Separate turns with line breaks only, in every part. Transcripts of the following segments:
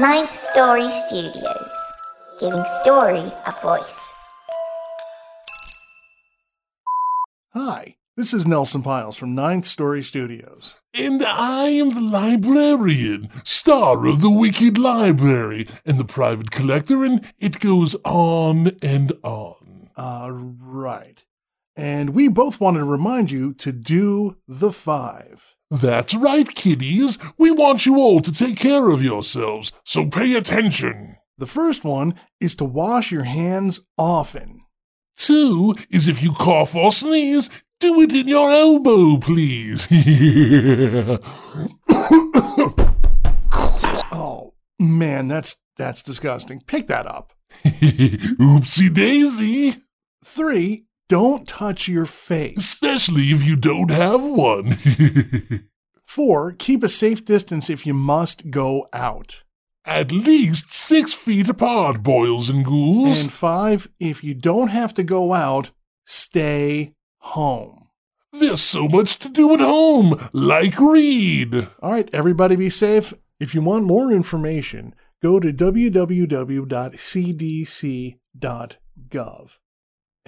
Ninth Story Studios, giving story a voice.
Hi, this is Nelson Pyles from Ninth Story Studios.
And I am the librarian, star of the Wicked Library, and the private collector, and it goes on and on.
Uh, right. And we both wanted to remind you to do the five.
That's right, kiddies. We want you all to take care of yourselves, so pay attention.
The first one is to wash your hands often.
Two is if you cough or sneeze, do it in your elbow, please.
Oh, man, that's that's disgusting. Pick that up.
Oopsie daisy.
Three, don't touch your face.
Especially if you don't have one.
Four, keep a safe distance if you must go out.
At least six feet apart, boils and ghouls.
And five, if you don't have to go out, stay home.
There's so much to do at home, like read.
All right, everybody be safe. If you want more information, go to www.cdc.gov.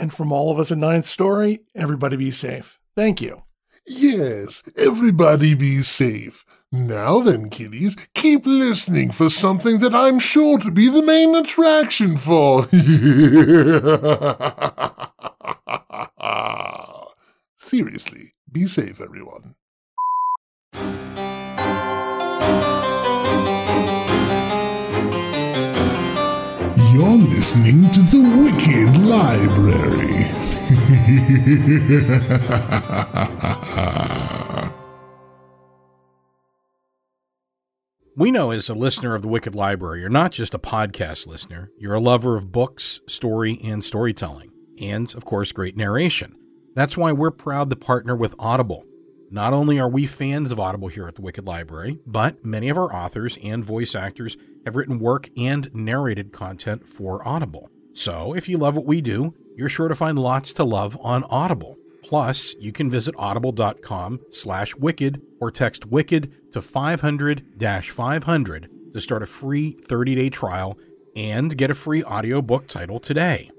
And from all of us at Ninth Story, everybody be safe. Thank you.
Yes, everybody be safe. Now then, kiddies, keep listening for something that I'm sure to be the main attraction for. Seriously, be safe, everyone. You're listening to the Wicked Library.
We know as a listener of the Wicked Library, you're not just a podcast listener, you're a lover of books, story, and storytelling, and of course, great narration. That's why we're proud to partner with Audible. Not only are we fans of Audible here at the Wicked Library, but many of our authors and voice actors have written work and narrated content for Audible. So if you love what we do, you're sure to find lots to love on Audible. Plus, you can visit audible.com slash wicked or text wicked to 500-500 to start a free 30-day trial and get a free audiobook title today.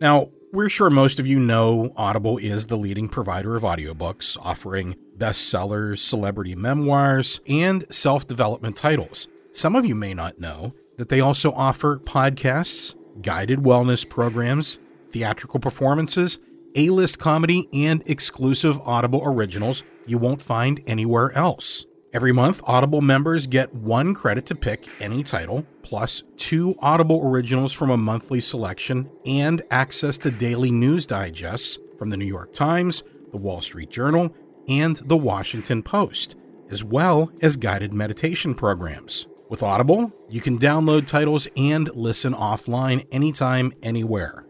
Now, we're sure most of you know Audible is the leading provider of audiobooks, offering bestsellers, celebrity memoirs, and self development titles. Some of you may not know that they also offer podcasts, guided wellness programs, theatrical performances, A list comedy, and exclusive Audible originals you won't find anywhere else. Every month, Audible members get one credit to pick any title, plus two Audible originals from a monthly selection, and access to daily news digests from the New York Times, the Wall Street Journal, and the Washington Post, as well as guided meditation programs. With Audible, you can download titles and listen offline anytime, anywhere.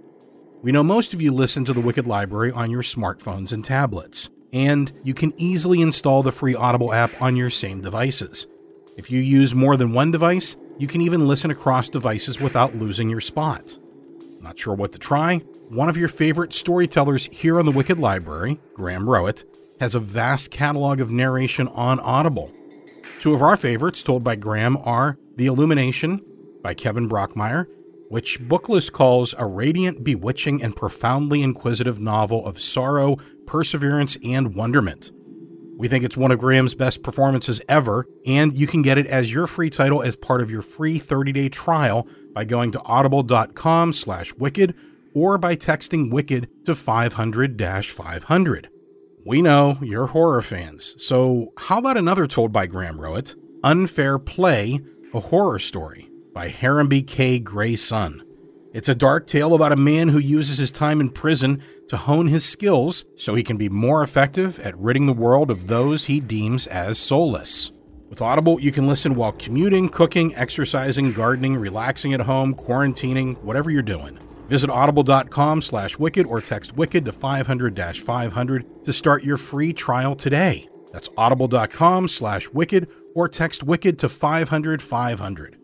We know most of you listen to the Wicked Library on your smartphones and tablets and you can easily install the free Audible app on your same devices. If you use more than one device, you can even listen across devices without losing your spot. Not sure what to try? One of your favorite storytellers here on the Wicked Library, Graham Rowat, has a vast catalog of narration on Audible. Two of our favorites told by Graham are The Illumination by Kevin Brockmeier, which Booklist calls a radiant, bewitching, and profoundly inquisitive novel of sorrow, perseverance, and wonderment. We think it's one of Graham's best performances ever, and you can get it as your free title as part of your free 30-day trial by going to audible.com slash wicked or by texting wicked to 500-500. We know you're horror fans, so how about another told by Graham Rowat, Unfair Play, a horror story by Harambee K. Grayson. It's a dark tale about a man who uses his time in prison to hone his skills so he can be more effective at ridding the world of those he deems as soulless. With Audible, you can listen while commuting, cooking, exercising, gardening, relaxing at home, quarantining, whatever you're doing. Visit audible.com slash wicked or text wicked to 500-500 to start your free trial today. That's audible.com slash wicked or text wicked to 500-500.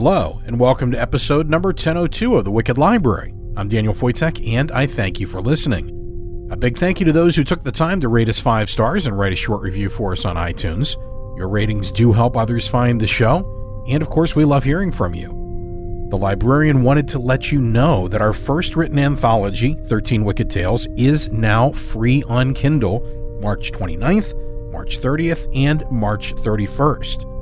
Hello, and welcome to episode number 1002 of The Wicked Library. I'm Daniel Foytik, and I thank you for listening. A big thank you to those who took the time to rate us five stars and write a short review for us on iTunes. Your ratings do help others find the show, and of course, we love hearing from you. The librarian wanted to let you know that our first written anthology, 13 Wicked Tales, is now free on Kindle March 29th, March 30th, and March 31st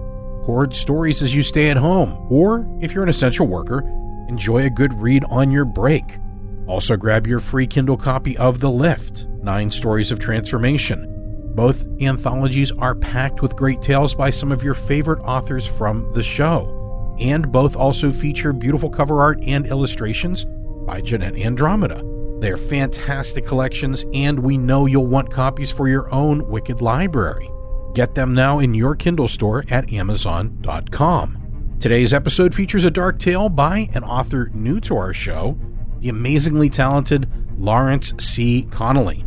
hoard stories as you stay at home, or if you're an essential worker, enjoy a good read on your break. Also, grab your free Kindle copy of The Lift Nine Stories of Transformation. Both anthologies are packed with great tales by some of your favorite authors from the show, and both also feature beautiful cover art and illustrations by Jeanette Andromeda. They're fantastic collections, and we know you'll want copies for your own Wicked Library. Get them now in your Kindle store at Amazon.com. Today's episode features a dark tale by an author new to our show, the amazingly talented Lawrence C. Connolly.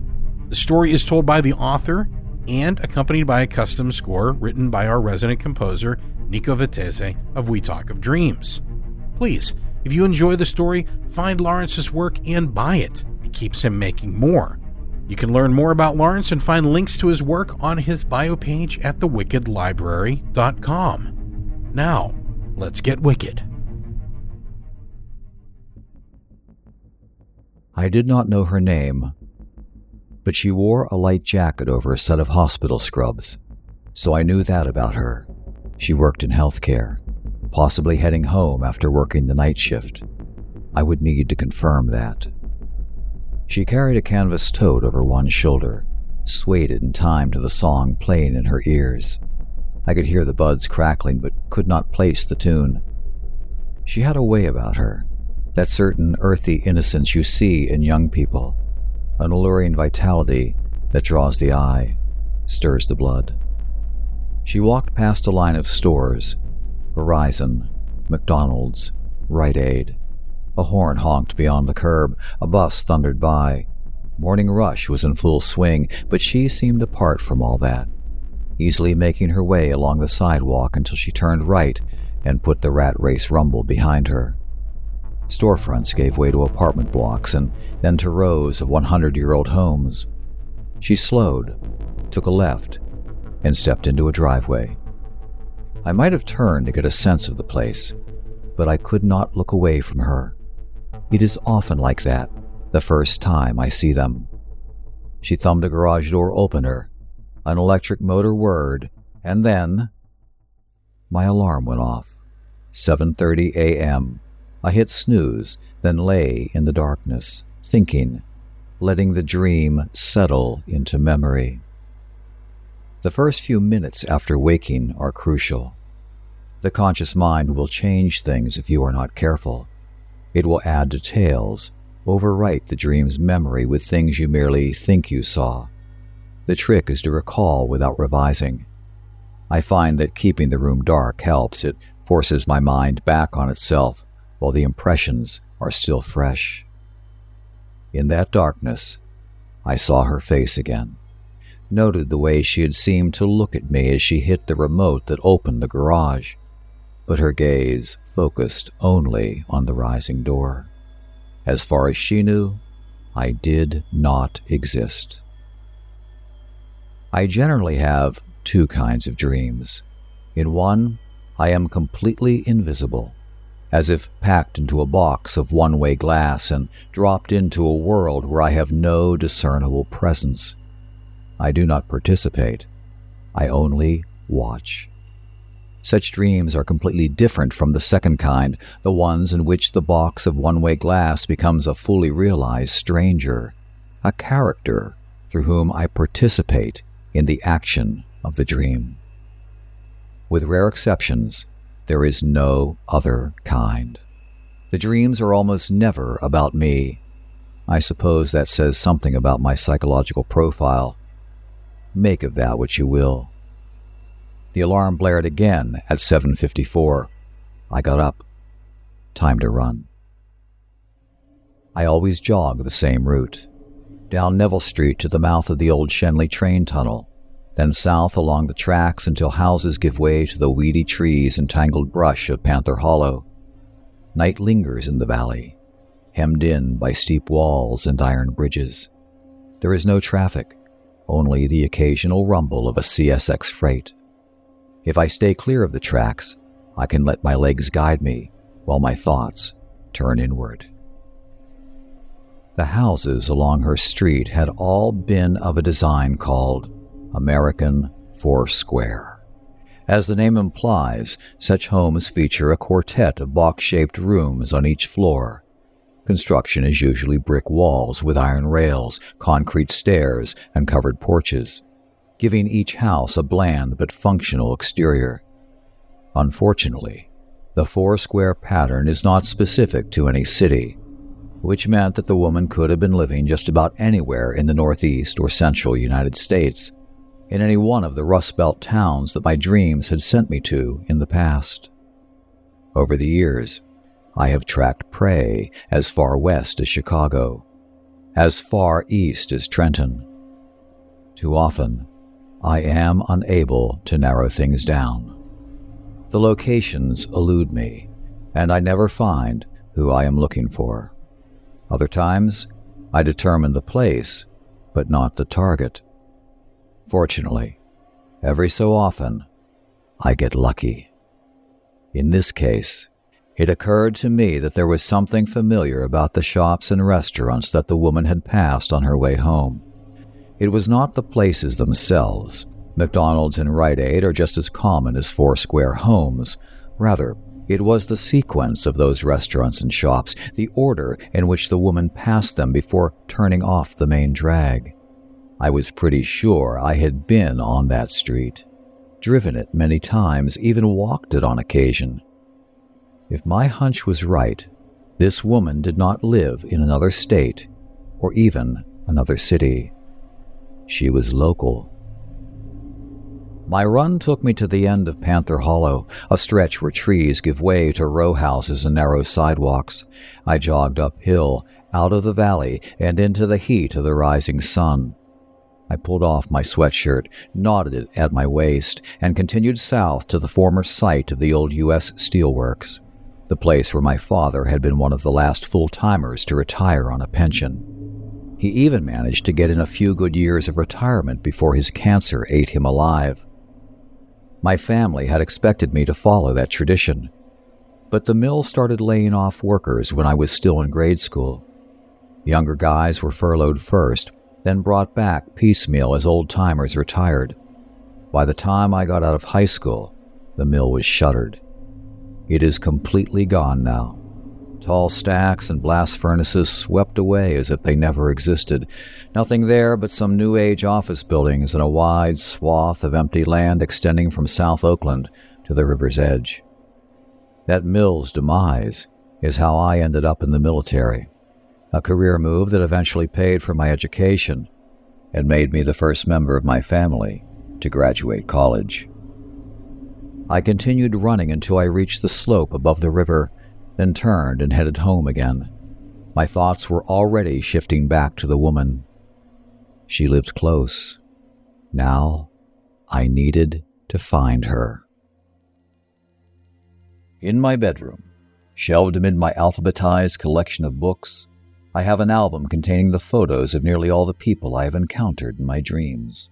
The story is told by the author and accompanied by a custom score written by our resident composer, Nico Vettese of We Talk of Dreams. Please, if you enjoy the story, find Lawrence's work and buy it. It keeps him making more. You can learn more about Lawrence and find links to his work on his bio page at thewickedlibrary.com. Now, let's get wicked.
I did not know her name, but she wore a light jacket over a set of hospital scrubs, so I knew that about her. She worked in healthcare, possibly heading home after working the night shift. I would need to confirm that. She carried a canvas tote over one shoulder, swayed in time to the song playing in her ears. I could hear the buds crackling but could not place the tune. She had a way about her, that certain earthy innocence you see in young people, an alluring vitality that draws the eye, stirs the blood. She walked past a line of stores Verizon, McDonald's, Rite Aid. A horn honked beyond the curb. A bus thundered by. Morning rush was in full swing, but she seemed apart from all that, easily making her way along the sidewalk until she turned right and put the rat race rumble behind her. Storefronts gave way to apartment blocks and then to rows of 100 year old homes. She slowed, took a left, and stepped into a driveway. I might have turned to get a sense of the place, but I could not look away from her. It is often like that, the first time I see them. She thumbed a garage door opener, an electric motor whirred, and then my alarm went off. 7:30 a.m. I hit snooze, then lay in the darkness, thinking, letting the dream settle into memory. The first few minutes after waking are crucial. The conscious mind will change things if you are not careful. It will add details, overwrite the dream's memory with things you merely think you saw. The trick is to recall without revising. I find that keeping the room dark helps. It forces my mind back on itself while the impressions are still fresh. In that darkness, I saw her face again, noted the way she had seemed to look at me as she hit the remote that opened the garage but her gaze focused only on the rising door. As far as she knew, I did not exist. I generally have two kinds of dreams. In one, I am completely invisible, as if packed into a box of one way glass and dropped into a world where I have no discernible presence. I do not participate, I only watch. Such dreams are completely different from the second kind, the ones in which the box of one way glass becomes a fully realized stranger, a character through whom I participate in the action of the dream. With rare exceptions, there is no other kind. The dreams are almost never about me. I suppose that says something about my psychological profile. Make of that what you will. The alarm blared again at 7:54. I got up. Time to run. I always jog the same route. Down Neville Street to the mouth of the old Schenley train tunnel, then south along the tracks until houses give way to the weedy trees and tangled brush of Panther Hollow. night lingers in the valley, hemmed in by steep walls and iron bridges. There is no traffic, only the occasional rumble of a CSX freight. If I stay clear of the tracks, I can let my legs guide me while my thoughts turn inward. The houses along her street had all been of a design called American Foursquare. As the name implies, such homes feature a quartet of box shaped rooms on each floor. Construction is usually brick walls with iron rails, concrete stairs, and covered porches, giving each house a bland but functional exterior. Unfortunately, the four-square pattern is not specific to any city, which meant that the woman could have been living just about anywhere in the northeast or central United States in any one of the Rust Belt towns that my dreams had sent me to in the past. Over the years, I have tracked prey as far west as Chicago, as far east as Trenton. Too often, I am unable to narrow things down. The locations elude me, and I never find who I am looking for. Other times, I determine the place, but not the target. Fortunately, every so often, I get lucky. In this case, it occurred to me that there was something familiar about the shops and restaurants that the woman had passed on her way home. It was not the places themselves. McDonald's and Rite Aid are just as common as four square homes. Rather, it was the sequence of those restaurants and shops, the order in which the woman passed them before turning off the main drag. I was pretty sure I had been on that street, driven it many times, even walked it on occasion. If my hunch was right, this woman did not live in another state or even another city. She was local. My run took me to the end of Panther Hollow, a stretch where trees give way to row houses and narrow sidewalks. I jogged uphill, out of the valley, and into the heat of the rising sun. I pulled off my sweatshirt, knotted it at my waist, and continued south to the former site of the old U.S. Steelworks, the place where my father had been one of the last full timers to retire on a pension. He even managed to get in a few good years of retirement before his cancer ate him alive. My family had expected me to follow that tradition, but the mill started laying off workers when I was still in grade school. Younger guys were furloughed first, then brought back piecemeal as old timers retired. By the time I got out of high school, the mill was shuttered. It is completely gone now. Tall stacks and blast furnaces swept away as if they never existed. Nothing there but some new age office buildings and a wide swath of empty land extending from South Oakland to the river's edge. That mill's demise is how I ended up in the military a career move that eventually paid for my education and made me the first member of my family to graduate college. I continued running until I reached the slope above the river, then turned and headed home again. My thoughts were already shifting back to the woman. She lived close. Now I needed to find her. In my bedroom, shelved amid my alphabetized collection of books, I have an album containing the photos of nearly all the people I have encountered in my dreams.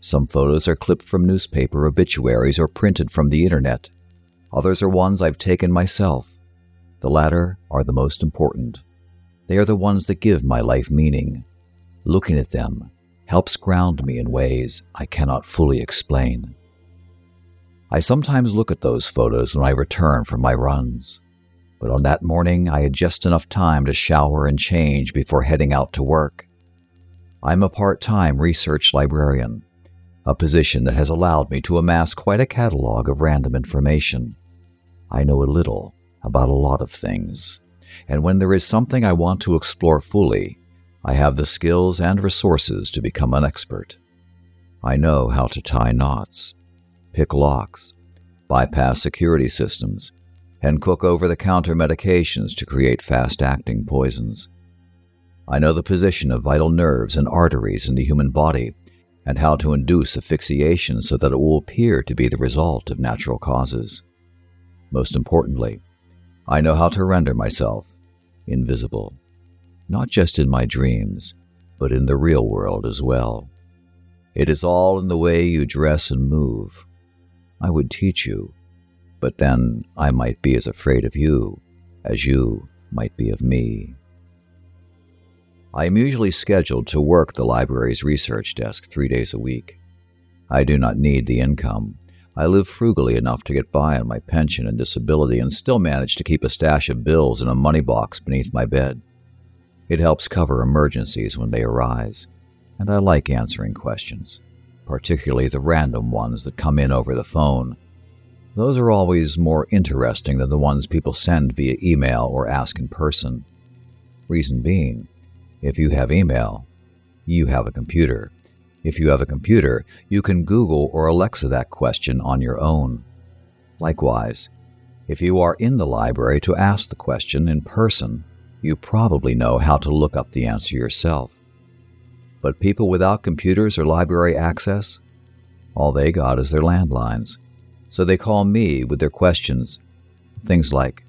Some photos are clipped from newspaper obituaries or printed from the internet. Others are ones I've taken myself. The latter are the most important. They are the ones that give my life meaning. Looking at them helps ground me in ways I cannot fully explain. I sometimes look at those photos when I return from my runs but on that morning I had just enough time to shower and change before heading out to work. I'm a part time research librarian, a position that has allowed me to amass quite a catalog of random information. I know a little about a lot of things, and when there is something I want to explore fully, I have the skills and resources to become an expert. I know how to tie knots, pick locks, bypass security systems, and cook over the counter medications to create fast acting poisons. I know the position of vital nerves and arteries in the human body and how to induce asphyxiation so that it will appear to be the result of natural causes. Most importantly, I know how to render myself invisible, not just in my dreams, but in the real world as well. It is all in the way you dress and move. I would teach you, but then I might be as afraid of you as you might be of me. I am usually scheduled to work the library's research desk three days a week. I do not need the income. I live frugally enough to get by on my pension and disability and still manage to keep a stash of bills in a money box beneath my bed. It helps cover emergencies when they arise, and I like answering questions, particularly the random ones that come in over the phone. Those are always more interesting than the ones people send via email or ask in person. Reason being, if you have email, you have a computer. If you have a computer, you can Google or Alexa that question on your own. Likewise, if you are in the library to ask the question in person, you probably know how to look up the answer yourself. But people without computers or library access, all they got is their landlines. So they call me with their questions. Things like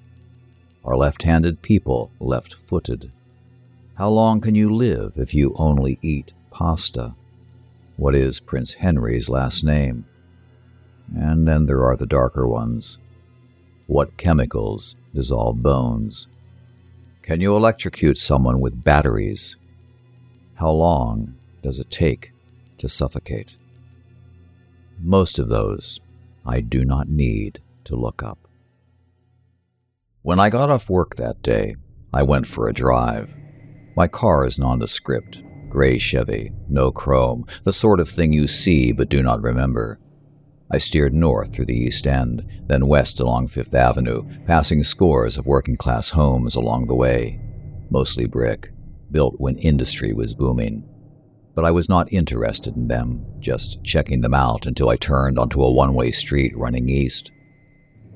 Are left handed people left footed? How long can you live if you only eat pasta? What is Prince Henry's last name? And then there are the darker ones. What chemicals dissolve bones? Can you electrocute someone with batteries? How long does it take to suffocate? Most of those I do not need to look up. When I got off work that day, I went for a drive. My car is nondescript, gray Chevy, no chrome, the sort of thing you see but do not remember. I steered north through the East End, then west along Fifth Avenue, passing scores of working class homes along the way, mostly brick, built when industry was booming. But I was not interested in them, just checking them out until I turned onto a one way street running east.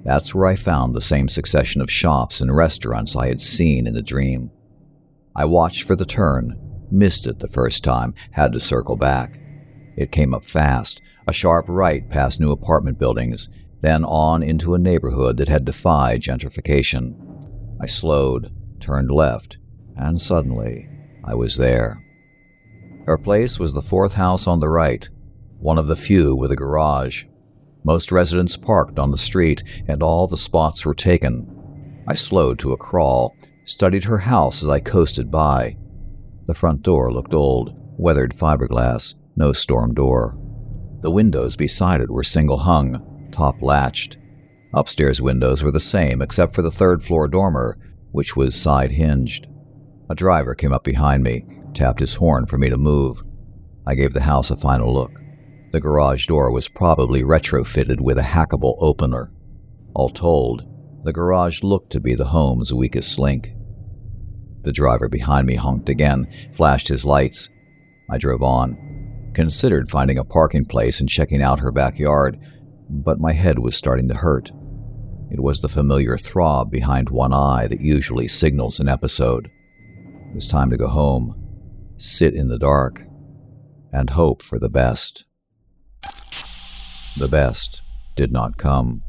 That's where I found the same succession of shops and restaurants I had seen in the dream. I watched for the turn, missed it the first time, had to circle back. It came up fast, a sharp right past new apartment buildings, then on into a neighborhood that had defied gentrification. I slowed, turned left, and suddenly I was there. Her place was the fourth house on the right, one of the few with a garage. Most residents parked on the street, and all the spots were taken. I slowed to a crawl, studied her house as I coasted by. The front door looked old, weathered fiberglass, no storm door. The windows beside it were single hung, top latched. Upstairs windows were the same except for the third floor dormer, which was side hinged. A driver came up behind me, tapped his horn for me to move. I gave the house a final look. The garage door was probably retrofitted with a hackable opener. All told, the garage looked to be the home's weakest link. The driver behind me honked again, flashed his lights. I drove on, considered finding a parking place and checking out her backyard, but my head was starting to hurt. It was the familiar throb behind one eye that usually signals an episode. It was time to go home, sit in the dark, and hope for the best. The best did not come.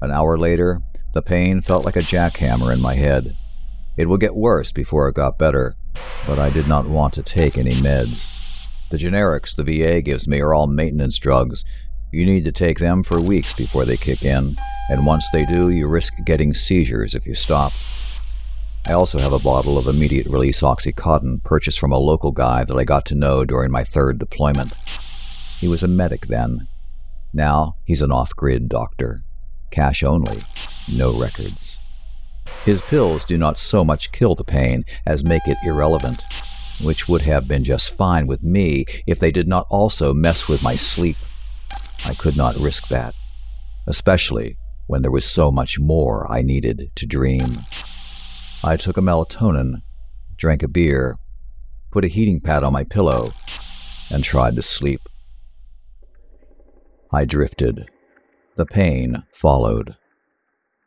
An hour later, the pain felt like a jackhammer in my head. It would get worse before it got better, but I did not want to take any meds. The generics the VA gives me are all maintenance drugs. You need to take them for weeks before they kick in, and once they do, you risk getting seizures if you stop. I also have a bottle of immediate release Oxycontin purchased from a local guy that I got to know during my third deployment. He was a medic then. Now he's an off grid doctor. Cash only, no records. His pills do not so much kill the pain as make it irrelevant, which would have been just fine with me if they did not also mess with my sleep. I could not risk that, especially when there was so much more I needed to dream. I took a melatonin, drank a beer, put a heating pad on my pillow, and tried to sleep. I drifted. The pain followed.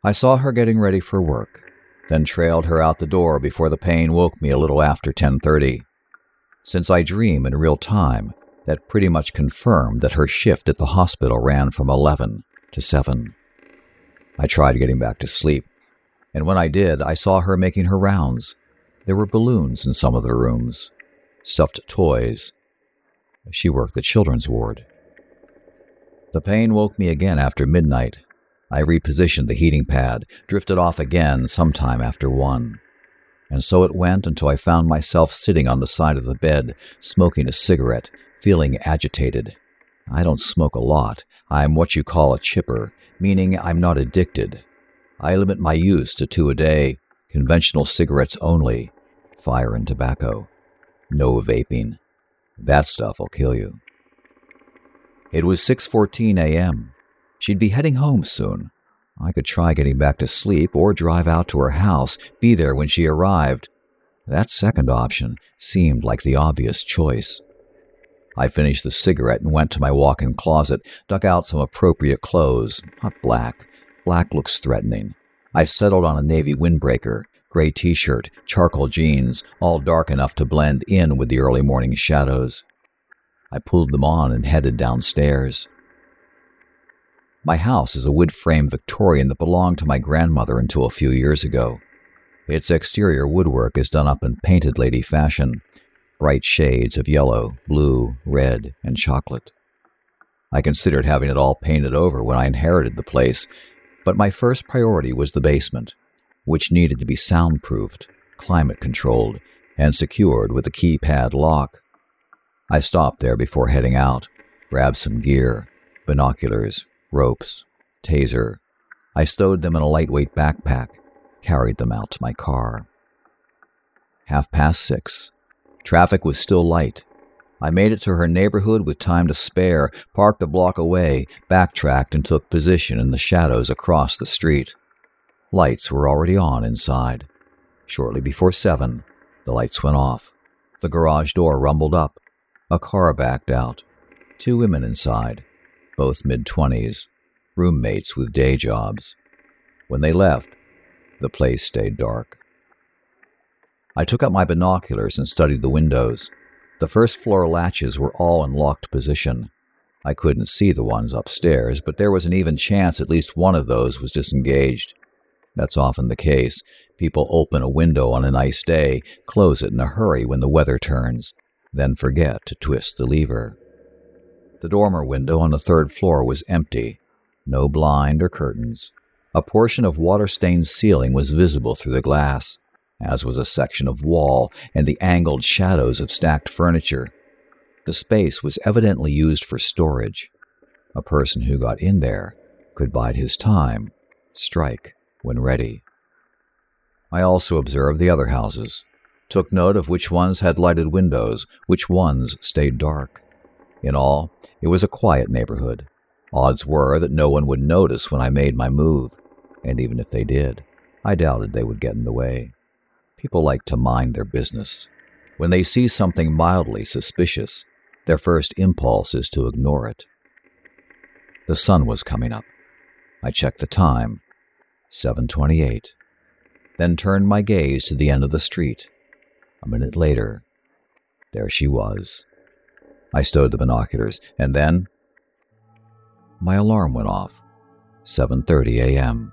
I saw her getting ready for work, then trailed her out the door before the pain woke me a little after 10:30. Since I dream in real time, that pretty much confirmed that her shift at the hospital ran from 11 to 7. I tried getting back to sleep, and when I did, I saw her making her rounds. There were balloons in some of the rooms, stuffed toys. She worked the children's ward. The pain woke me again after midnight. I repositioned the heating pad, drifted off again sometime after one. And so it went until I found myself sitting on the side of the bed, smoking a cigarette, feeling agitated. I don't smoke a lot. I'm what you call a chipper, meaning I'm not addicted. I limit my use to two a day, conventional cigarettes only, fire and tobacco. No vaping. That stuff will kill you. It was 6:14 a.m. She'd be heading home soon. I could try getting back to sleep or drive out to her house, be there when she arrived. That second option seemed like the obvious choice. I finished the cigarette and went to my walk in closet, dug out some appropriate clothes, not black. Black looks threatening. I settled on a navy windbreaker, gray t shirt, charcoal jeans, all dark enough to blend in with the early morning shadows. I pulled them on and headed downstairs. My house is a wood frame Victorian that belonged to my grandmother until a few years ago. Its exterior woodwork is done up in painted lady fashion, bright shades of yellow, blue, red, and chocolate. I considered having it all painted over when I inherited the place, but my first priority was the basement, which needed to be soundproofed, climate controlled, and secured with a keypad lock. I stopped there before heading out, grabbed some gear, binoculars, ropes, taser. I stowed them in a lightweight backpack, carried them out to my car. Half past six. Traffic was still light. I made it to her neighborhood with time to spare, parked a block away, backtracked, and took position in the shadows across the street. Lights were already on inside. Shortly before seven, the lights went off. The garage door rumbled up. A car backed out. Two women inside, both mid twenties, roommates with day jobs. When they left, the place stayed dark. I took up my binoculars and studied the windows. The first floor latches were all in locked position. I couldn't see the ones upstairs, but there was an even chance at least one of those was disengaged. That's often the case. People open a window on a nice day, close it in a hurry when the weather turns, then forget to twist the lever. The dormer window on the third floor was empty, no blind or curtains. A portion of water stained ceiling was visible through the glass, as was a section of wall and the angled shadows of stacked furniture. The space was evidently used for storage. A person who got in there could bide his time, strike when ready. I also observed the other houses, took note of which ones had lighted windows, which ones stayed dark. In all, it was a quiet neighborhood. Odds were that no one would notice when I made my move, and even if they did, I doubted they would get in the way. People like to mind their business. When they see something mildly suspicious, their first impulse is to ignore it. The sun was coming up. I checked the time. 728. Then turned my gaze to the end of the street. A minute later, there she was. I stowed the binoculars, and then my alarm went off. 7:30 a.m.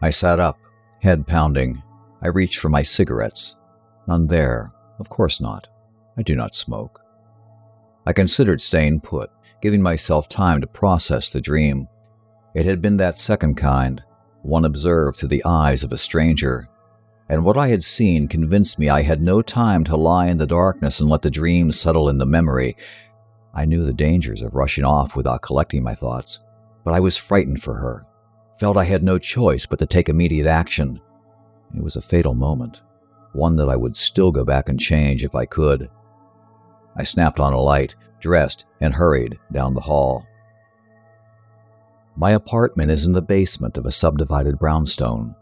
I sat up, head pounding. I reached for my cigarettes. None there. Of course not. I do not smoke. I considered staying put, giving myself time to process the dream. It had been that second kind, one observed through the eyes of a stranger, and what I had seen convinced me I had no time to lie in the darkness and let the dream settle in the memory. I knew the dangers of rushing off without collecting my thoughts, but I was frightened for her, felt I had no choice but to take immediate action. It was a fatal moment, one that I would still go back and change if I could. I snapped on a light, dressed, and hurried down the hall. My apartment is in the basement of a subdivided brownstone.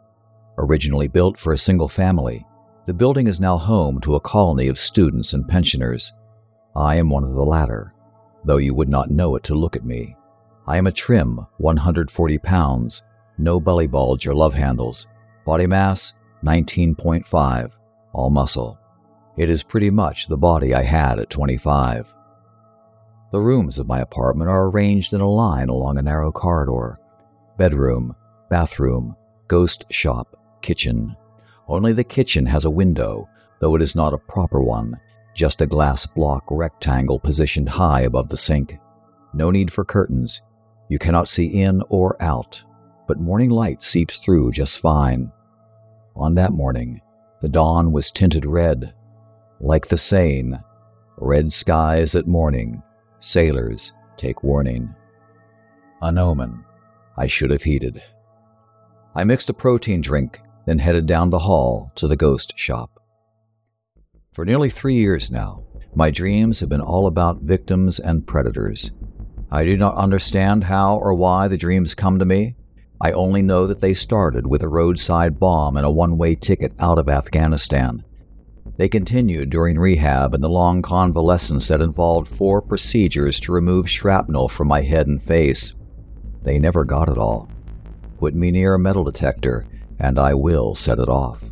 Originally built for a single family, the building is now home to a colony of students and pensioners. I am one of the latter, though you would not know it to look at me. I am a trim 140 pounds, no belly bulge or love handles, body mass 19.5, all muscle. It is pretty much the body I had at 25. The rooms of my apartment are arranged in a line along a narrow corridor bedroom, bathroom, ghost shop, kitchen. Only the kitchen has a window, though it is not a proper one, just a glass block rectangle positioned high above the sink. No need for curtains. You cannot see in or out, but morning light seeps through just fine. On that morning, the dawn was tinted red, like the Seine. Red skies at morning, sailors take warning. An omen I should have heeded. I mixed a protein drink, then headed down the hall to the ghost shop. For nearly three years now, my dreams have been all about victims and predators. I do not understand how or why the dreams come to me. I only know that they started with a roadside bomb and a one way ticket out of Afghanistan. They continued during rehab and the long convalescence that involved four procedures to remove shrapnel from my head and face. They never got it all. Put me near a metal detector, and I will set it off.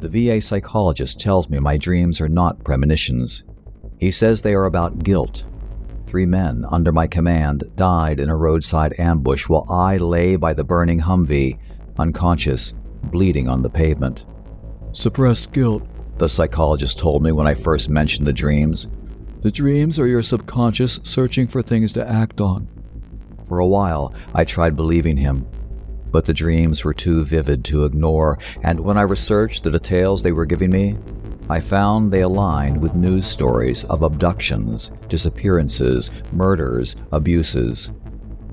The VA psychologist tells me my dreams are not premonitions. He says they are about guilt. Three men under my command died in a roadside ambush while I lay by the burning Humvee, unconscious, bleeding on the pavement. Suppressed guilt, the psychologist told me when I first mentioned the dreams. The dreams are your subconscious searching for things to act on. For a while, I tried believing him, but the dreams were too vivid to ignore, and when I researched the details they were giving me, I found they aligned with news stories of abductions, disappearances, murders, abuses.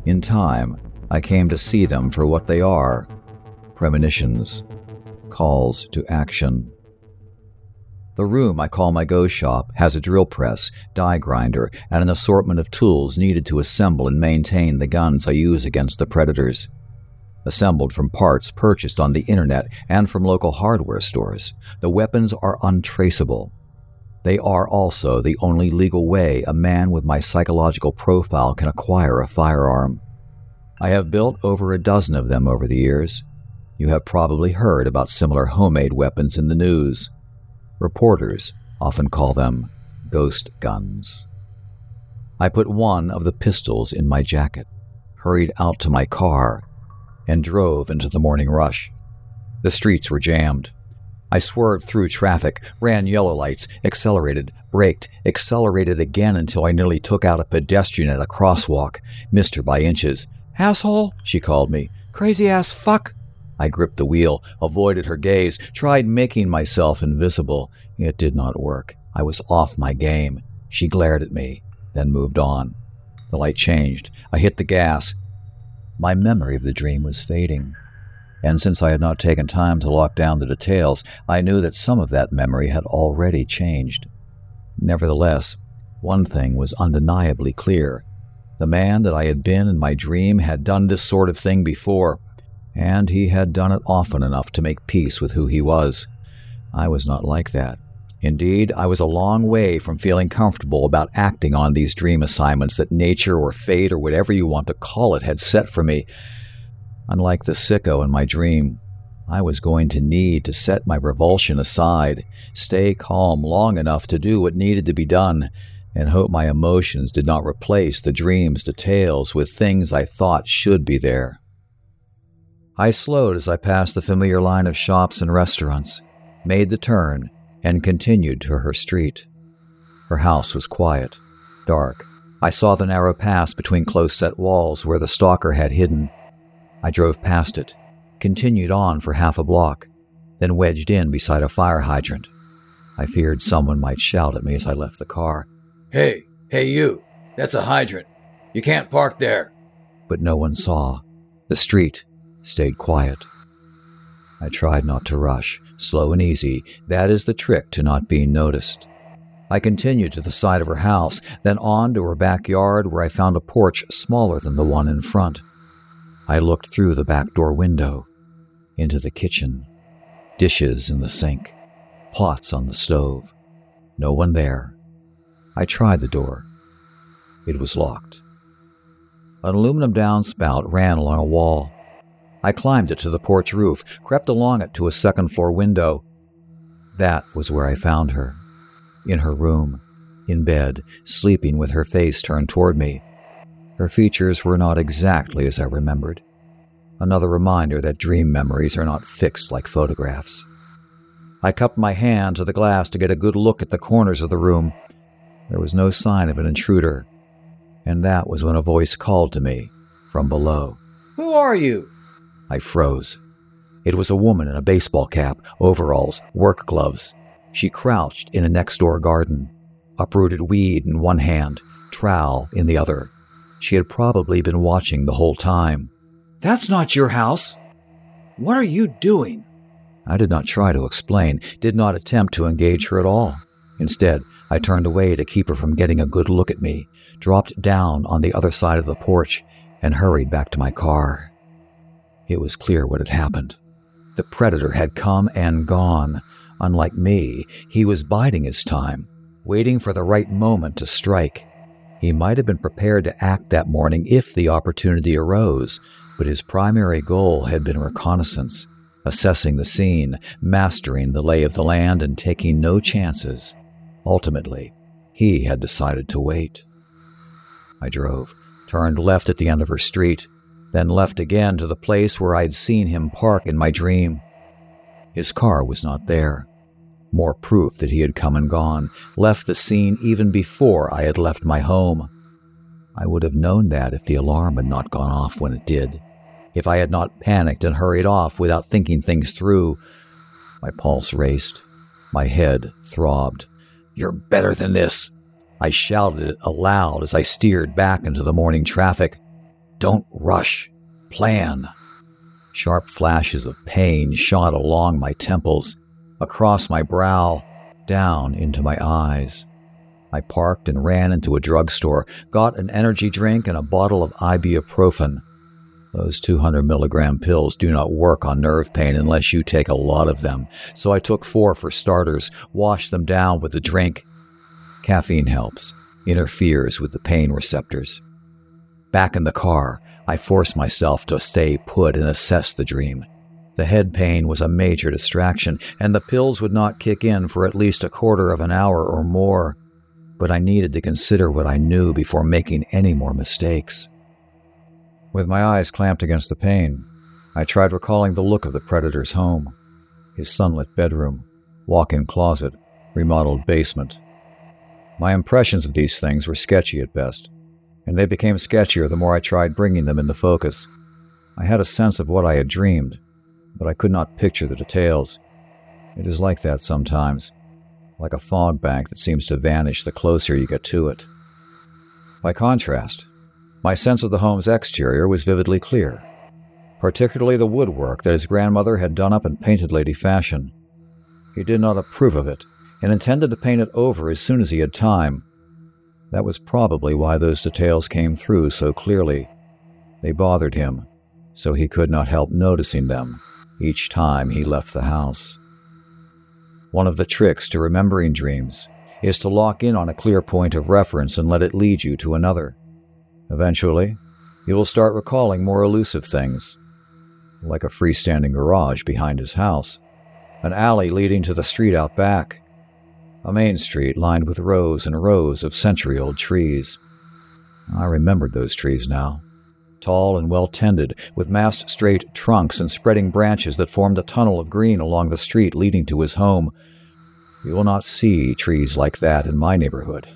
In time, I came to see them for what they are premonitions, calls to action. The room I call my go shop has a drill press, die grinder, and an assortment of tools needed to assemble and maintain the guns I use against the predators assembled from parts purchased on the internet and from local hardware stores. The weapons are untraceable. They are also the only legal way a man with my psychological profile can acquire a firearm. I have built over a dozen of them over the years. You have probably heard about similar homemade weapons in the news. Reporters often call them ghost guns. I put one of the pistols in my jacket, hurried out to my car, and drove into the morning rush. The streets were jammed. I swerved through traffic, ran yellow lights, accelerated, braked, accelerated again until I nearly took out a pedestrian at a crosswalk, missed her by inches. Asshole, she called me. Crazy ass fuck. I gripped the wheel, avoided her gaze, tried making myself invisible. It did not work. I was off my game. She glared at me, then moved on. The light changed. I hit the gas, my memory of the dream was fading, and since I had not taken time to lock down the details, I knew that some of that memory had already changed. Nevertheless, one thing was undeniably clear. The man that I had been in my dream had done this sort of thing before, and he had done it often enough to make peace with who he was. I was not like that. Indeed, I was a long way from feeling comfortable about acting on these dream assignments that nature or fate or whatever you want to call it had set for me. Unlike the sicko in my dream, I was going to need to set my revulsion aside, stay calm long enough to do what needed to be done, and hope my emotions did not replace the dream's details with things I thought should be there. I slowed as I passed the familiar line of shops and restaurants, made the turn, and continued to her street. Her house was quiet, dark. I saw the narrow pass between close set walls where the stalker had hidden. I drove past it, continued on for half a block, then wedged in beside a fire hydrant. I feared someone might shout at me as I left the car.
Hey, hey, you! That's a hydrant! You can't park there!
But no one saw. The street stayed quiet. I tried not to rush, slow and easy. That is the trick to not being noticed. I continued to the side of her house, then on to her backyard where I found a porch smaller than the one in front. I looked through the back door window into the kitchen. Dishes in the sink, pots on the stove. No one there. I tried the door. It was locked. An aluminum downspout ran along a wall. I climbed it to the porch roof, crept along it to a second floor window. That was where I found her. In her room, in bed, sleeping with her face turned toward me. Her features were not exactly as I remembered. Another reminder that dream memories are not fixed like photographs. I cupped my hand to the glass to get a good look at the corners of the room. There was no sign of an intruder. And that was when a voice called to me from below.
Who are you?
I froze. It was a woman in a baseball cap, overalls, work gloves. She crouched in a next door garden, uprooted weed in one hand, trowel in the other. She had probably been watching the whole time.
That's not your house. What are you doing?
I did not try to explain, did not attempt to engage her at all. Instead, I turned away to keep her from getting a good look at me, dropped down on the other side of the porch, and hurried back to my car. It was clear what had happened. The predator had come and gone. Unlike me, he was biding his time, waiting for the right moment to strike. He might have been prepared to act that morning if the opportunity arose, but his primary goal had been reconnaissance, assessing the scene, mastering the lay of the land, and taking no chances. Ultimately, he had decided to wait. I drove, turned left at the end of her street, then left again to the place where I'd seen him park in my dream. His car was not there. More proof that he had come and gone, left the scene even before I had left my home. I would have known that if the alarm had not gone off when it did, if I had not panicked and hurried off without thinking things through. My pulse raced. My head throbbed. You're better than this. I shouted it aloud as I steered back into the morning traffic. Don't rush. Plan. Sharp flashes of pain shot along my temples, across my brow, down into my eyes. I parked and ran into a drugstore, got an energy drink and a bottle of ibuprofen. Those 200 milligram pills do not work on nerve pain unless you take a lot of them, so I took four for starters, washed them down with the drink. Caffeine helps, interferes with the pain receptors. Back in the car, I forced myself to stay put and assess the dream. The head pain was a major distraction, and the pills would not kick in for at least a quarter of an hour or more. But I needed to consider what I knew before making any more mistakes. With my eyes clamped against the pane, I tried recalling the look of the predator's home his sunlit bedroom, walk in closet, remodeled basement. My impressions of these things were sketchy at best and they became sketchier the more I tried bringing them into focus. I had a sense of what I had dreamed, but I could not picture the details. It is like that sometimes, like a fog bank that seems to vanish the closer you get to it. By contrast, my sense of the home's exterior was vividly clear, particularly the woodwork that his grandmother had done up in painted lady fashion. He did not approve of it, and intended to paint it over as soon as he had time, that was probably why those details came through so clearly. They bothered him, so he could not help noticing them each time he left the house. One of the tricks to remembering dreams is to lock in on a clear point of reference and let it lead you to another. Eventually, you will start recalling more elusive things, like a freestanding garage behind his house, an alley leading to the street out back, a main street lined with rows and rows of century old trees. I remembered those trees now. Tall and well tended, with massed straight trunks and spreading branches that formed a tunnel of green along the street leading to his home. You will not see trees like that in my neighborhood.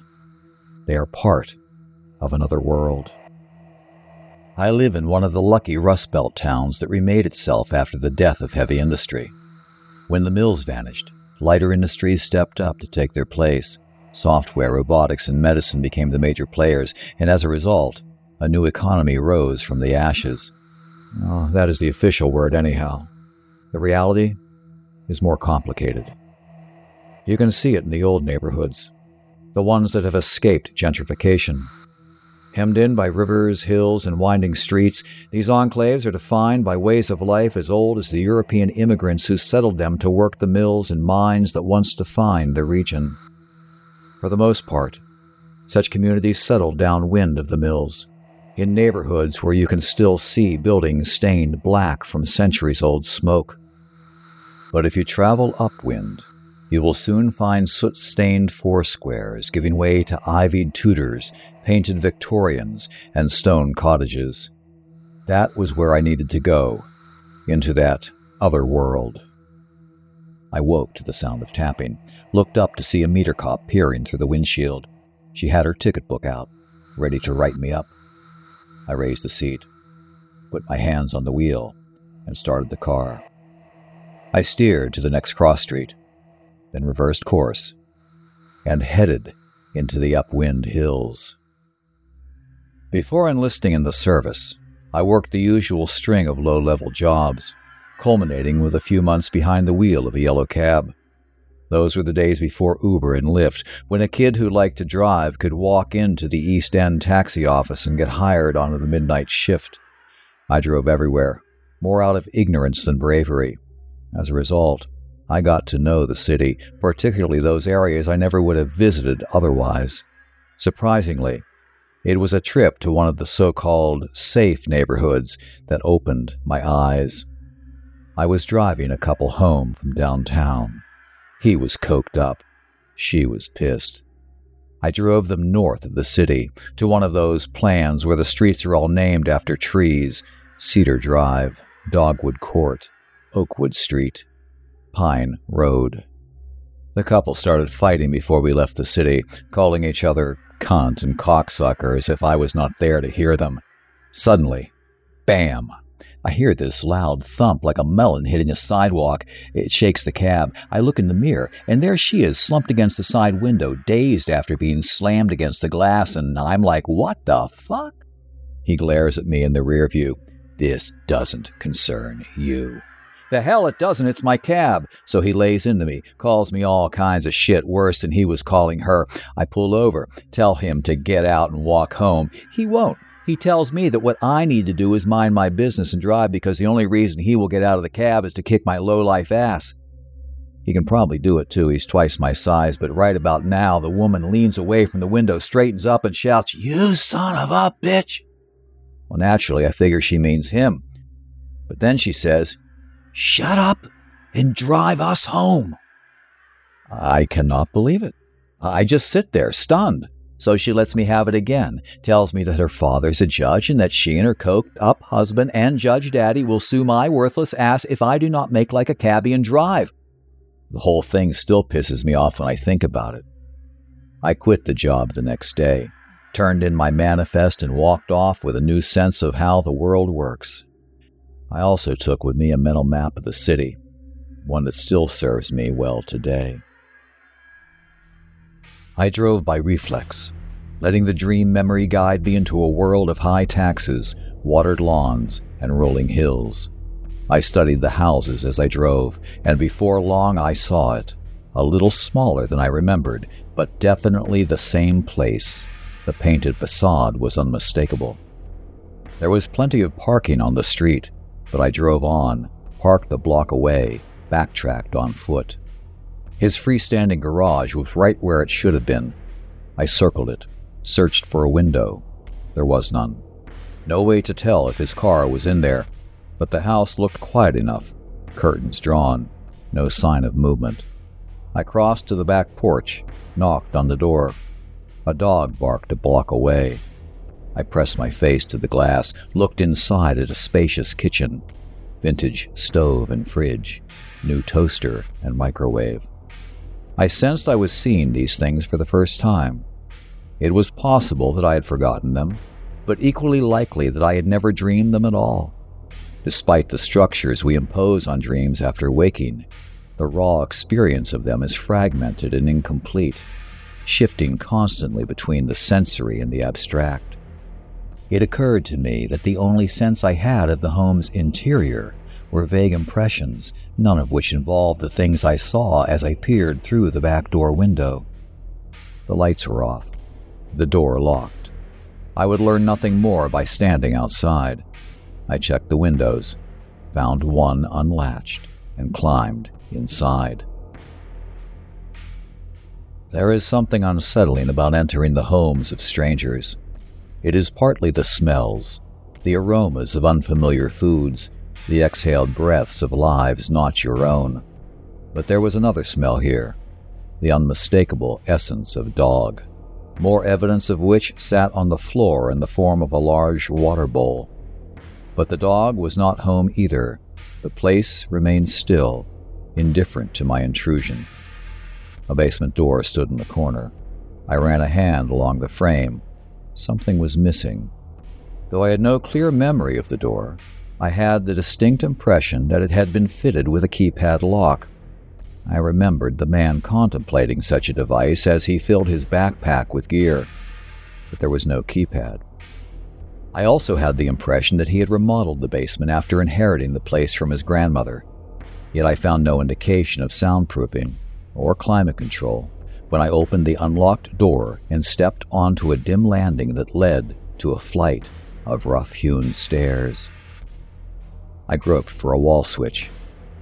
They are part of another world. I live in one of the lucky Rust Belt towns that remade itself after the death of heavy industry. When the mills vanished, lighter industries stepped up to take their place. Software, robotics, and medicine became the major players, and as a result, a new economy rose from the ashes. Oh, that is the official word, anyhow. The reality is more complicated. You can see it in the old neighborhoods, the ones that have escaped gentrification. Hemmed in by rivers, hills, and winding streets, these enclaves are defined by ways of life as old as the European immigrants who settled them to work the mills and mines that once defined the region. For the most part, such communities settled downwind of the mills, in neighborhoods where you can still see buildings stained black from centuries old smoke. But if you travel upwind, you will soon find soot stained foursquares giving way to ivied Tudors painted Victorians, and stone cottages. That was where I needed to go, into that other world. I woke to the sound of tapping, looked up to see a meter cop peering through the windshield. She had her ticket book out, ready to write me up. I raised the seat, put my hands on the wheel, and started the car. I steered to the next cross street, then reversed course, and headed into the upwind hills. Before enlisting in the service, I worked the usual string of low level jobs, culminating with a few months behind the wheel of a yellow cab. Those were the days before Uber and Lyft, when a kid who liked to drive could walk into the East End taxi office and get hired onto the midnight shift. I drove everywhere, more out of ignorance than bravery. As a result, I got to know the city, particularly those areas I never would have visited otherwise. Surprisingly, it was a trip to one of the so called safe neighborhoods that opened my eyes. I was driving a couple home from downtown. He was coked up. She was pissed. I drove them north of the city to one of those plans where the streets are all named after trees Cedar Drive, Dogwood Court, Oakwood Street, Pine Road. The couple started fighting before we left the city, calling each other cunt and cocksucker as if I was not there to hear them. Suddenly, bam! I hear this loud thump like a melon hitting a sidewalk. It shakes the cab. I look in the mirror, and there she is, slumped against the side window, dazed after being slammed against the glass, and I'm like, what the fuck? He glares at me in the rear view. This doesn't concern you. The hell it doesn't, it's my cab. So he lays into me, calls me all kinds of shit worse than he was calling her. I pull over, tell him to get out and walk home. He won't. He tells me that what I need to do is mind my business and drive because the only reason he will get out of the cab is to kick my low-life ass. He can probably do it too. He's twice my size, but right about now, the woman leans away from the window, straightens up, and shouts, You son of a bitch! Well, naturally, I figure she means him. But then she says, Shut up and drive us home. I cannot believe it. I just sit there, stunned. So she lets me have it again, tells me that her father's a judge and that she and her coked up husband and Judge Daddy will sue my worthless ass if I do not make like a cabbie and drive. The whole thing still pisses me off when I think about it. I quit the job the next day, turned in my manifest, and walked off with a new sense of how the world works. I also took with me a mental map of the city, one that still serves me well today. I drove by reflex, letting the dream memory guide me into a world of high taxes, watered lawns, and rolling hills. I studied the houses as I drove, and before long I saw it. A little smaller than I remembered, but definitely the same place. The painted facade was unmistakable. There was plenty of parking on the street, but I drove on, parked a block away, backtracked on foot. His freestanding garage was right where it should have been. I circled it, searched for a window. There was none. No way to tell if his car was in there, but the house looked quiet enough. Curtains drawn, no sign of movement. I crossed to the back porch, knocked on the door. A dog barked a block away. I pressed my face to the glass, looked inside at a spacious kitchen. Vintage stove and fridge, new toaster and microwave. I sensed I was seeing these things for the first time. It was possible that I had forgotten them, but equally likely that I had never dreamed them at all. Despite the structures we impose on dreams after waking, the raw experience of them is fragmented and incomplete, shifting constantly between the sensory and the abstract. It occurred to me that the only sense I had of the home's interior were vague impressions, none of which involved the things I saw as I peered through the back door window. The lights were off, the door locked. I would learn nothing more by standing outside. I checked the windows, found one unlatched, and climbed inside. There is something unsettling about entering the homes of strangers. It is partly the smells, the aromas of unfamiliar foods, the exhaled breaths of lives not your own. But there was another smell here, the unmistakable essence of dog, more evidence of which sat on the floor in the form of a large water bowl. But the dog was not home either. The place remained still, indifferent to my intrusion. A basement door stood in the corner. I ran a hand along the frame. Something was missing. Though I had no clear memory of the door, I had the distinct impression that it had been fitted with a keypad lock. I remembered the man contemplating such a device as he filled his backpack with gear, but there was no keypad. I also had the impression that he had remodeled the basement after inheriting the place from his grandmother, yet I found no indication of soundproofing or climate control when I opened the unlocked door and stepped onto a dim landing that led to a flight of rough hewn stairs. I groped for a wall switch,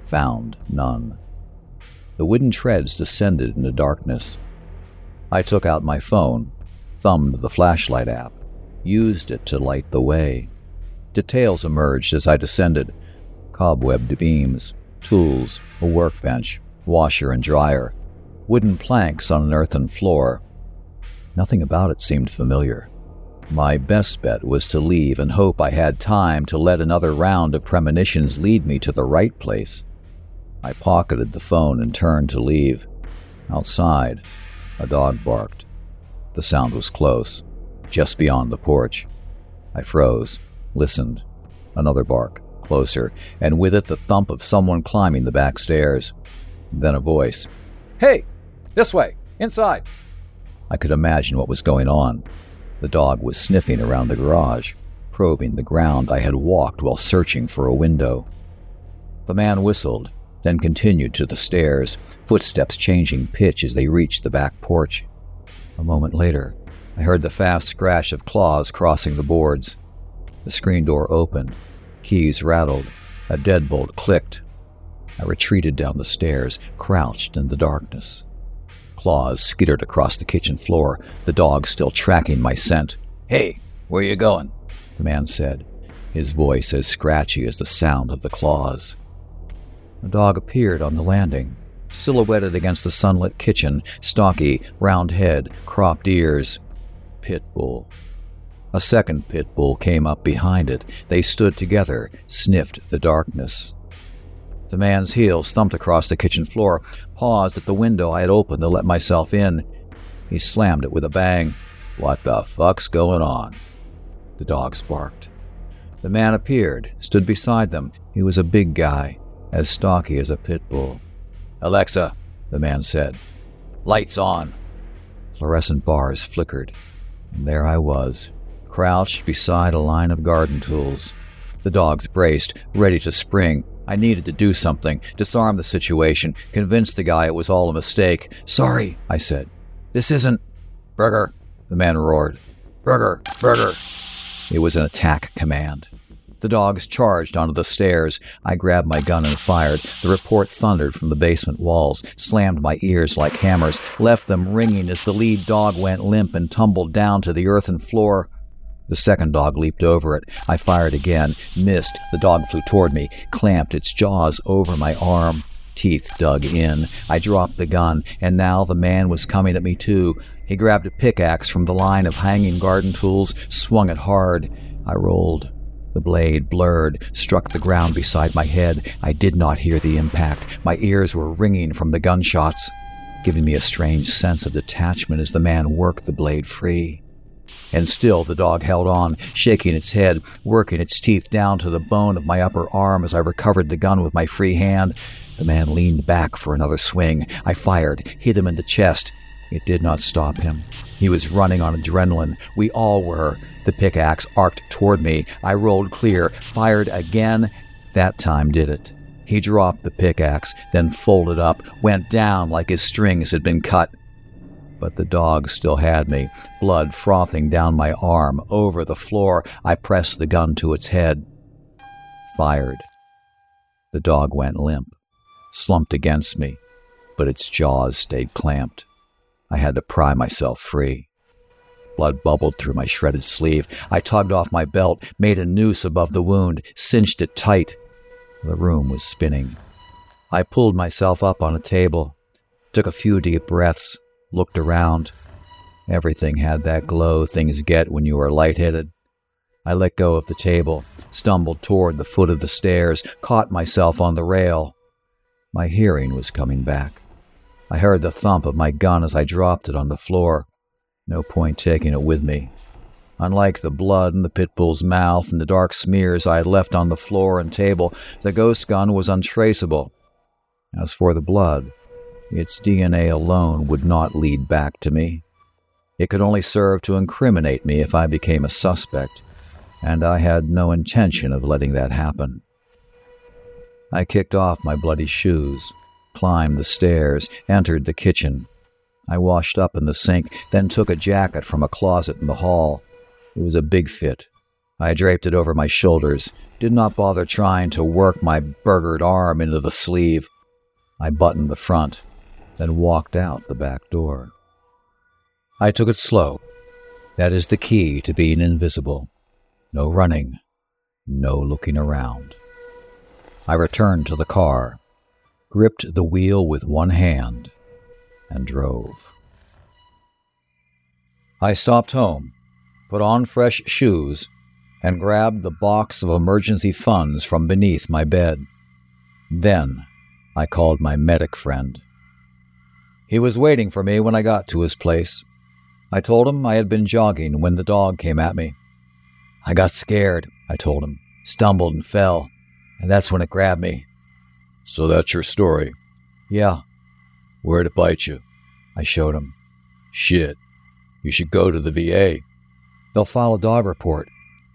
found none. The wooden treads descended into darkness. I took out my phone, thumbed the flashlight app, used it to light the way. Details emerged as I descended cobwebbed beams, tools, a workbench, washer and dryer, wooden planks on an earthen floor. Nothing about it seemed familiar. My best bet was to leave and hope I had time to let another round of premonitions lead me to the right place. I pocketed the phone and turned to leave. Outside, a dog barked. The sound was close, just beyond the porch. I froze, listened. Another bark, closer, and with it the thump of someone climbing the back stairs. Then a voice. Hey! This way! Inside! I could imagine what was going on. The dog was sniffing around the garage, probing the ground I had walked while searching for a window. The man whistled, then continued to the stairs, footsteps changing pitch as they reached the back porch. A moment later, I heard the fast scratch of claws crossing the boards. The screen door opened, keys rattled, a deadbolt clicked. I retreated down the stairs, crouched in the darkness. Claws skittered across the kitchen floor, the dog still tracking my scent. Hey, where you going? The man said, his voice as scratchy as the sound of the claws. The dog appeared on the landing, silhouetted against the sunlit kitchen, stocky, round head, cropped ears. Pit bull. A second pit bull came up behind it. They stood together, sniffed the darkness. The man's heels thumped across the kitchen floor, paused at the window I had opened to let myself in. He slammed it with a bang. What the fuck's going on? The dogs barked. The man appeared, stood beside them. He was a big guy, as stocky as a pit bull. Alexa, the man said. Lights on. Fluorescent bars flickered, and there I was, crouched beside a line of garden tools. The dogs braced, ready to spring. I needed to do something, disarm the situation, convince the guy it was all a mistake. Sorry, I said. This isn't. Burger, the man roared. Burger, burger. It was an attack command. The dogs charged onto the stairs. I grabbed my gun and fired. The report thundered from the basement walls, slammed my ears like hammers, left them ringing as the lead dog went limp and tumbled down to the earthen floor. The second dog leaped over it. I fired again, missed. The dog flew toward me, clamped its jaws over my arm. Teeth dug in. I dropped the gun, and now the man was coming at me too. He grabbed a pickaxe from the line of hanging garden tools, swung it hard. I rolled. The blade blurred, struck the ground beside my head. I did not hear the impact. My ears were ringing from the gunshots, giving me a strange sense of detachment as the man worked the blade free. And still the dog held on, shaking its head, working its teeth down to the bone of my upper arm as I recovered the gun with my free hand. The man leaned back for another swing. I fired, hit him in the chest. It did not stop him. He was running on adrenaline. We all were. The pickaxe arced toward me. I rolled clear, fired again. That time did it. He dropped the pickaxe, then folded up, went down like his strings had been cut. But the dog still had me, blood frothing down my arm, over the floor. I pressed the gun to its head. Fired. The dog went limp, slumped against me, but its jaws stayed clamped. I had to pry myself free. Blood bubbled through my shredded sleeve. I tugged off my belt, made a noose above the wound, cinched it tight. The room was spinning. I pulled myself up on a table, took a few deep breaths, looked around. Everything had that glow things get when you are lightheaded. I let go of the table, stumbled toward the foot of the stairs, caught myself on the rail. My hearing was coming back. I heard the thump of my gun as I dropped it on the floor. No point taking it with me. Unlike the blood in the pit bull's mouth and the dark smears I had left on the floor and table, the ghost gun was untraceable. As for the blood, its DNA alone would not lead back to me. It could only serve to incriminate me if I became a suspect, and I had no intention of letting that happen. I kicked off my bloody shoes, climbed the stairs, entered the kitchen. I washed up in the sink, then took a jacket from a closet in the hall. It was a big fit. I draped it over my shoulders, did not bother trying to work my burgered arm into the sleeve. I buttoned the front, then walked out the back door. I took it slow. That is the key to being invisible. No running, no looking around. I returned to the car, gripped the wheel with one hand, and drove. I stopped home, put on fresh shoes, and grabbed the box of emergency funds from beneath my bed. Then I called my medic friend. He was waiting for me when I got to his place. I told him I had been jogging when the dog came at me. I got scared, I told him, stumbled and fell, and that's when it grabbed me.
So that's your story?
Yeah.
Where'd it bite you?
I showed him.
Shit. You should go to the VA.
They'll file a dog report.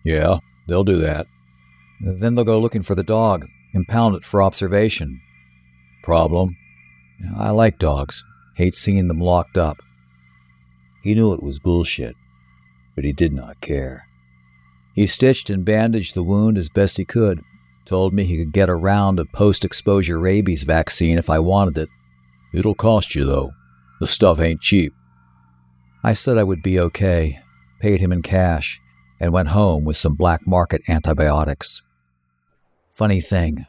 Yeah, they'll do that.
Then they'll go looking for the dog, impound it for observation.
Problem?
I like dogs. Hate seeing them locked up. He knew it was bullshit, but he did not care. He stitched and bandaged the wound as best he could, told me he could get a round of post exposure rabies vaccine if I wanted it.
It'll cost you, though. The stuff ain't cheap.
I said I would be okay, paid him in cash, and went home with some black market antibiotics. Funny thing,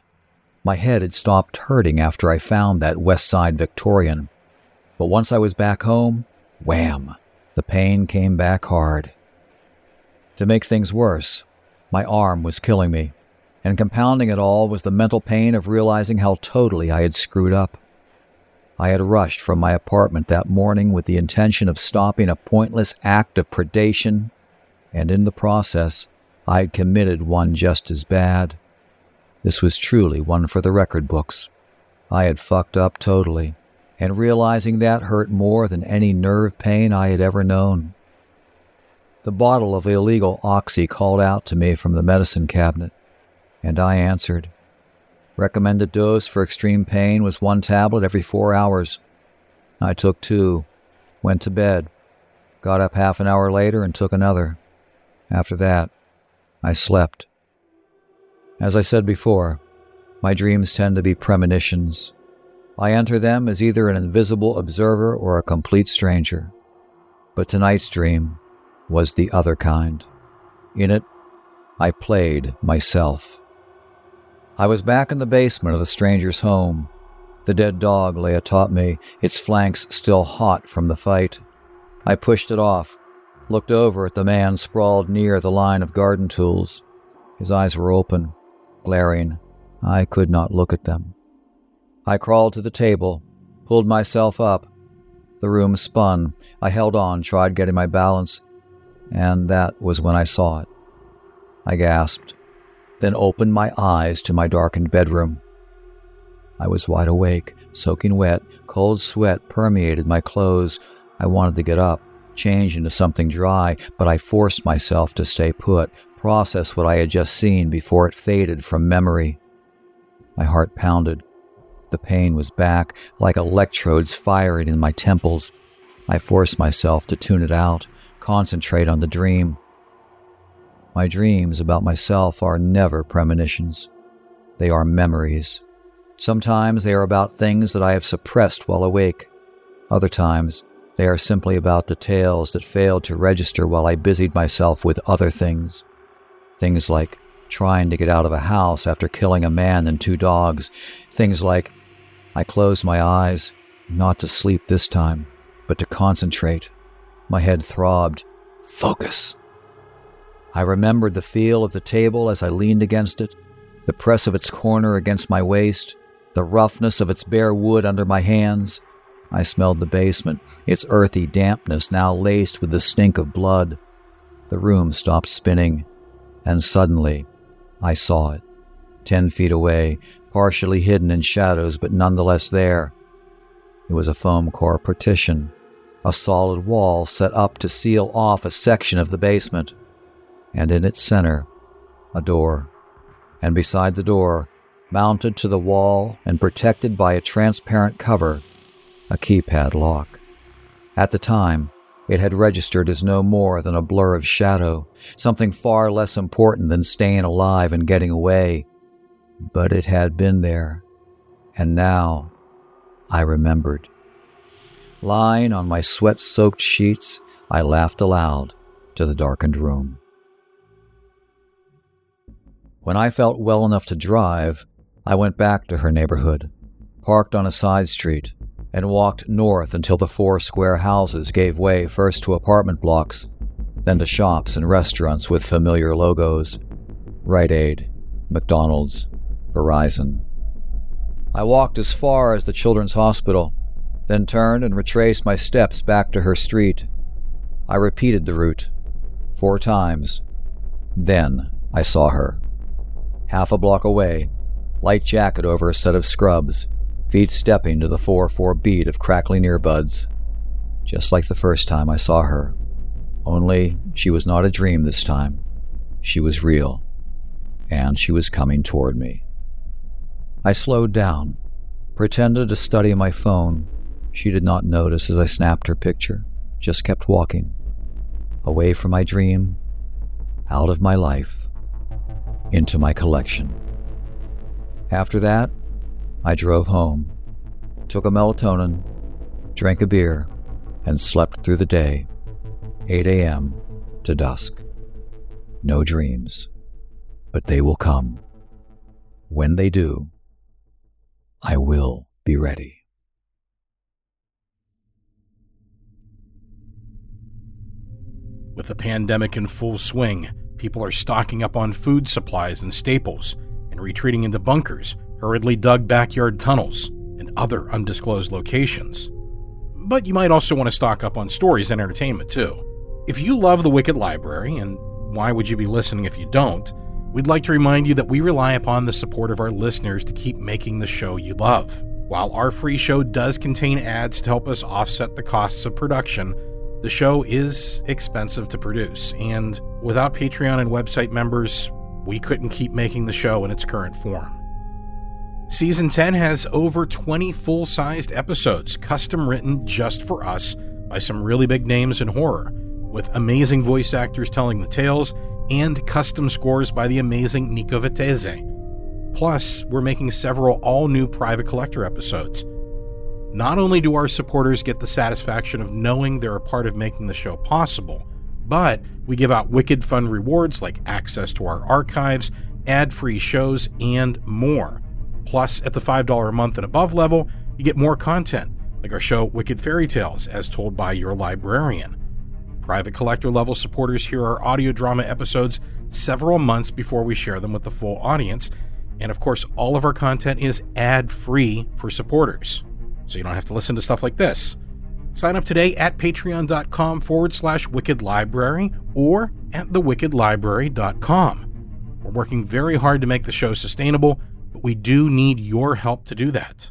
my head had stopped hurting after I found that West Side Victorian. But once I was back home, wham, the pain came back hard. To make things worse, my arm was killing me, and compounding it all was the mental pain of realizing how totally I had screwed up. I had rushed from my apartment that morning with the intention of stopping a pointless act of predation, and in the process, I had committed one just as bad. This was truly one for the record books. I had fucked up totally, and realizing that hurt more than any nerve pain I had ever known. The bottle of illegal oxy called out to me from the medicine cabinet, and I answered. Recommended dose for extreme pain was one tablet every four hours. I took two, went to bed, got up half an hour later and took another. After that, I slept. As I said before, my dreams tend to be premonitions. I enter them as either an invisible observer or a complete stranger. But tonight's dream was the other kind. In it, I played myself. I was back in the basement of the stranger's home. The dead dog lay atop me, its flanks still hot from the fight. I pushed it off, looked over at the man sprawled near the line of garden tools. His eyes were open, glaring. I could not look at them. I crawled to the table, pulled myself up. The room spun. I held on, tried getting my balance, and that was when I saw it. I gasped then opened my eyes to my darkened bedroom. I was wide awake, soaking wet, cold sweat permeated my clothes. I wanted to get up, change into something dry, but I forced myself to stay put, process what I had just seen before it faded from memory. My heart pounded. The pain was back, like electrodes firing in my temples. I forced myself to tune it out, concentrate on the dream. My dreams about myself are never premonitions. They are memories. Sometimes they are about things that I have suppressed while awake. Other times, they are simply about details that failed to register while I busied myself with other things. Things like trying to get out of a house after killing a man and two dogs. Things like I closed my eyes, not to sleep this time, but to concentrate. My head throbbed. Focus. I remembered the feel of the table as I leaned against it, the press of its corner against my waist, the roughness of its bare wood under my hands. I smelled the basement, its earthy dampness now laced with the stink of blood. The room stopped spinning, and suddenly I saw it, ten feet away, partially hidden in shadows but nonetheless there. It was a foam core partition, a solid wall set up to seal off a section of the basement, and in its center, a door. And beside the door, mounted to the wall and protected by a transparent cover, a keypad lock. At the time, it had registered as no more than a blur of shadow, something far less important than staying alive and getting away. But it had been there, and now I remembered. Lying on my sweat soaked sheets, I laughed aloud to the darkened room. When I felt well enough to drive, I went back to her neighborhood, parked on a side street, and walked north until the four square houses gave way first to apartment blocks, then to shops and restaurants with familiar logos Rite Aid, McDonald's, Verizon. I walked as far as the Children's Hospital, then turned and retraced my steps back to her street. I repeated the route four times. Then I saw her. Half a block away, light jacket over a set of scrubs, feet stepping to the 4 4 beat of crackling earbuds. Just like the first time I saw her. Only she was not a dream this time. She was real. And she was coming toward me. I slowed down, pretended to study my phone. She did not notice as I snapped her picture, just kept walking. Away from my dream, out of my life, into my collection. After that, I drove home, took a melatonin, drank a beer, and slept through the day, 8 a.m. to dusk. No dreams, but they will come. When they do, I will be ready.
With the pandemic in full swing, people are stocking up on food supplies and staples and retreating into bunkers, hurriedly dug backyard tunnels, and other undisclosed locations. But you might also want to stock up on stories and entertainment too. If you love the Wicked Library, and why would you be listening if you don't? We'd like to remind you that we rely upon the support of our listeners to keep making the show you love. While our free show does contain ads to help us offset the costs of production, the show is expensive to produce, and without Patreon and website members, we couldn't keep making the show in its current form. Season 10 has over 20 full sized episodes, custom written just for us by some really big names in horror, with amazing voice actors telling the tales and custom scores by the amazing Nico Vettese. Plus, we're making several all new private collector episodes not only do our supporters get the satisfaction of knowing they're a part of making the show possible, but we give out wicked fun rewards like access to our archives, ad free shows, and more. Plus, at the $5 a month and above level, you get more content, like our show Wicked Fairy Tales, as told by your librarian. Private collector level supporters hear our audio drama episodes several months before we share them with the full audience. And of course, all of our content is ad free for supporters so you don't have to listen to stuff like this. Sign up today at patreon.com forward slash wicked library or at thewickedlibrary.com. We're working very hard to make the show sustainable, but we do need your help to do that.